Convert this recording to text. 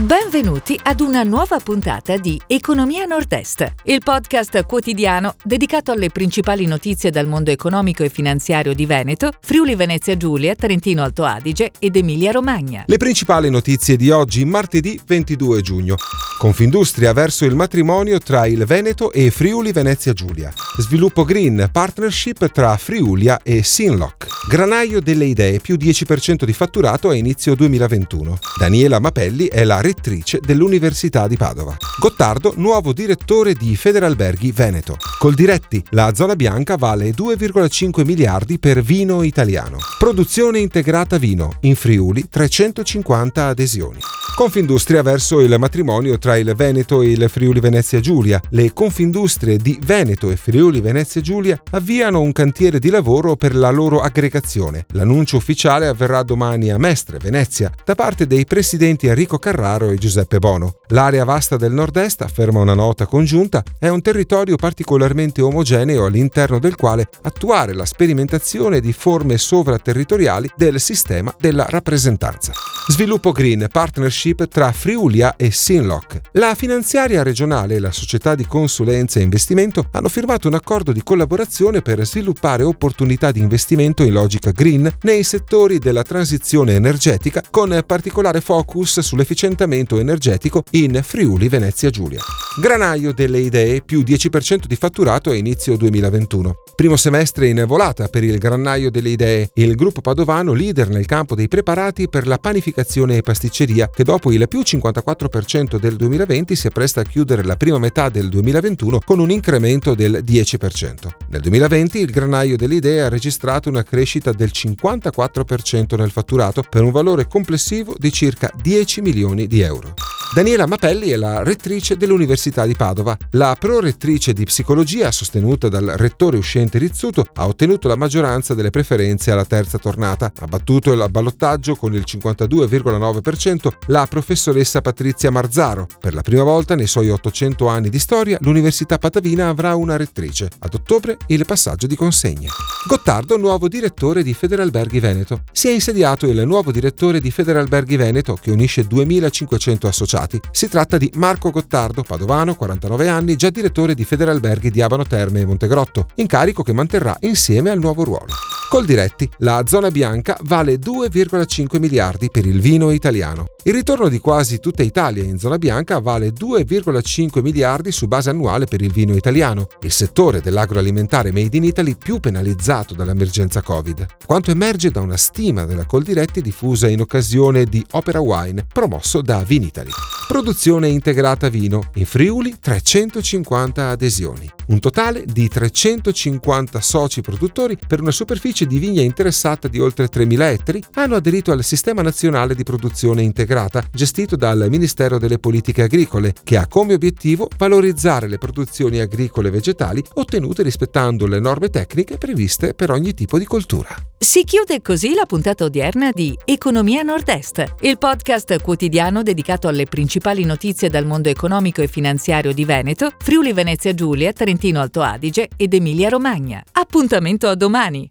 Benvenuti ad una nuova puntata di Economia Nord-Est, il podcast quotidiano dedicato alle principali notizie dal mondo economico e finanziario di Veneto, Friuli Venezia Giulia, Trentino Alto Adige ed Emilia Romagna. Le principali notizie di oggi, martedì 22 giugno. Confindustria verso il matrimonio tra il Veneto e Friuli Venezia Giulia. Sviluppo Green, partnership tra Friulia e Sinlock. Granaio delle idee, più 10% di fatturato a inizio 2021. Daniela Mapelli è la rettrice dell'Università di Padova. Gottardo, nuovo direttore di Federalberghi Veneto. Col diretti, la zona bianca vale 2,5 miliardi per vino italiano. Produzione integrata vino, in Friuli 350 adesioni. Confindustria verso il matrimonio tra il Veneto e il Friuli Venezia Giulia. Le Confindustrie di Veneto e Friuli Venezia Giulia avviano un cantiere di lavoro per la loro aggregazione. L'annuncio ufficiale avverrà domani a Mestre, Venezia, da parte dei presidenti Enrico Carraro e Giuseppe Bono. L'area vasta del nord-est, afferma una nota congiunta, è un territorio particolarmente omogeneo all'interno del quale attuare la sperimentazione di forme sovraterritoriali del sistema della rappresentanza. Sviluppo Green, partnership tra Friulia e Sinlock. La finanziaria regionale e la società di consulenza e investimento hanno firmato un accordo di collaborazione per sviluppare opportunità di investimento in logica green nei settori della transizione energetica con particolare focus sull'efficientamento energetico in Friuli Venezia Giulia. Granaio delle idee più 10% di fatturato a inizio 2021. Primo semestre in volata per il Granaio delle idee, il gruppo padovano leader nel campo dei preparati per la panificazione e pasticceria che dopo il più 54% del 2020 si appresta a chiudere la prima metà del 2021 con un incremento del 10%. Nel 2020 il Granaio delle idee ha registrato una crescita del 54% nel fatturato per un valore complessivo di circa 10 milioni di de euro. Daniela Mapelli è la rettrice dell'Università di Padova. La prorettrice di psicologia, sostenuta dal rettore uscente Rizzuto, ha ottenuto la maggioranza delle preferenze alla terza tornata. Ha battuto il ballottaggio con il 52,9% la professoressa Patrizia Marzaro. Per la prima volta nei suoi 800 anni di storia, l'Università Patavina avrà una rettrice. Ad ottobre il passaggio di consegne. Gottardo, nuovo direttore di Federalberghi Veneto. Si è insediato il nuovo direttore di Federalberghi Veneto, che unisce 2500 associati associati. Si tratta di Marco Gottardo, padovano, 49 anni, già direttore di Federalberghi di Abano Terme e Montegrotto, incarico che manterrà insieme al nuovo ruolo. Col diretti, la zona bianca vale 2,5 miliardi per il vino italiano. Il ritorno di quasi tutta Italia in zona bianca vale 2,5 miliardi su base annuale per il vino italiano, il settore dell'agroalimentare made in Italy più penalizzato dall'emergenza Covid. Quanto emerge da una stima della Coldiretti diffusa in occasione di Opera Wine promosso da Vinitaly. Produzione integrata vino, in Friuli 350 adesioni. Un totale di 350 soci produttori per una superficie di vigna interessata di oltre 3.000 ettari hanno aderito al Sistema Nazionale di Produzione Integrata gestito dal Ministero delle Politiche Agricole, che ha come obiettivo valorizzare le produzioni agricole e vegetali ottenute rispettando le norme tecniche previste per ogni tipo di coltura. Si chiude così la puntata odierna di Economia Nord-Est, il podcast quotidiano dedicato alle principali notizie dal mondo economico e finanziario di Veneto, Friuli Venezia Giulia, Trentino Alto Adige ed Emilia Romagna. Appuntamento a domani!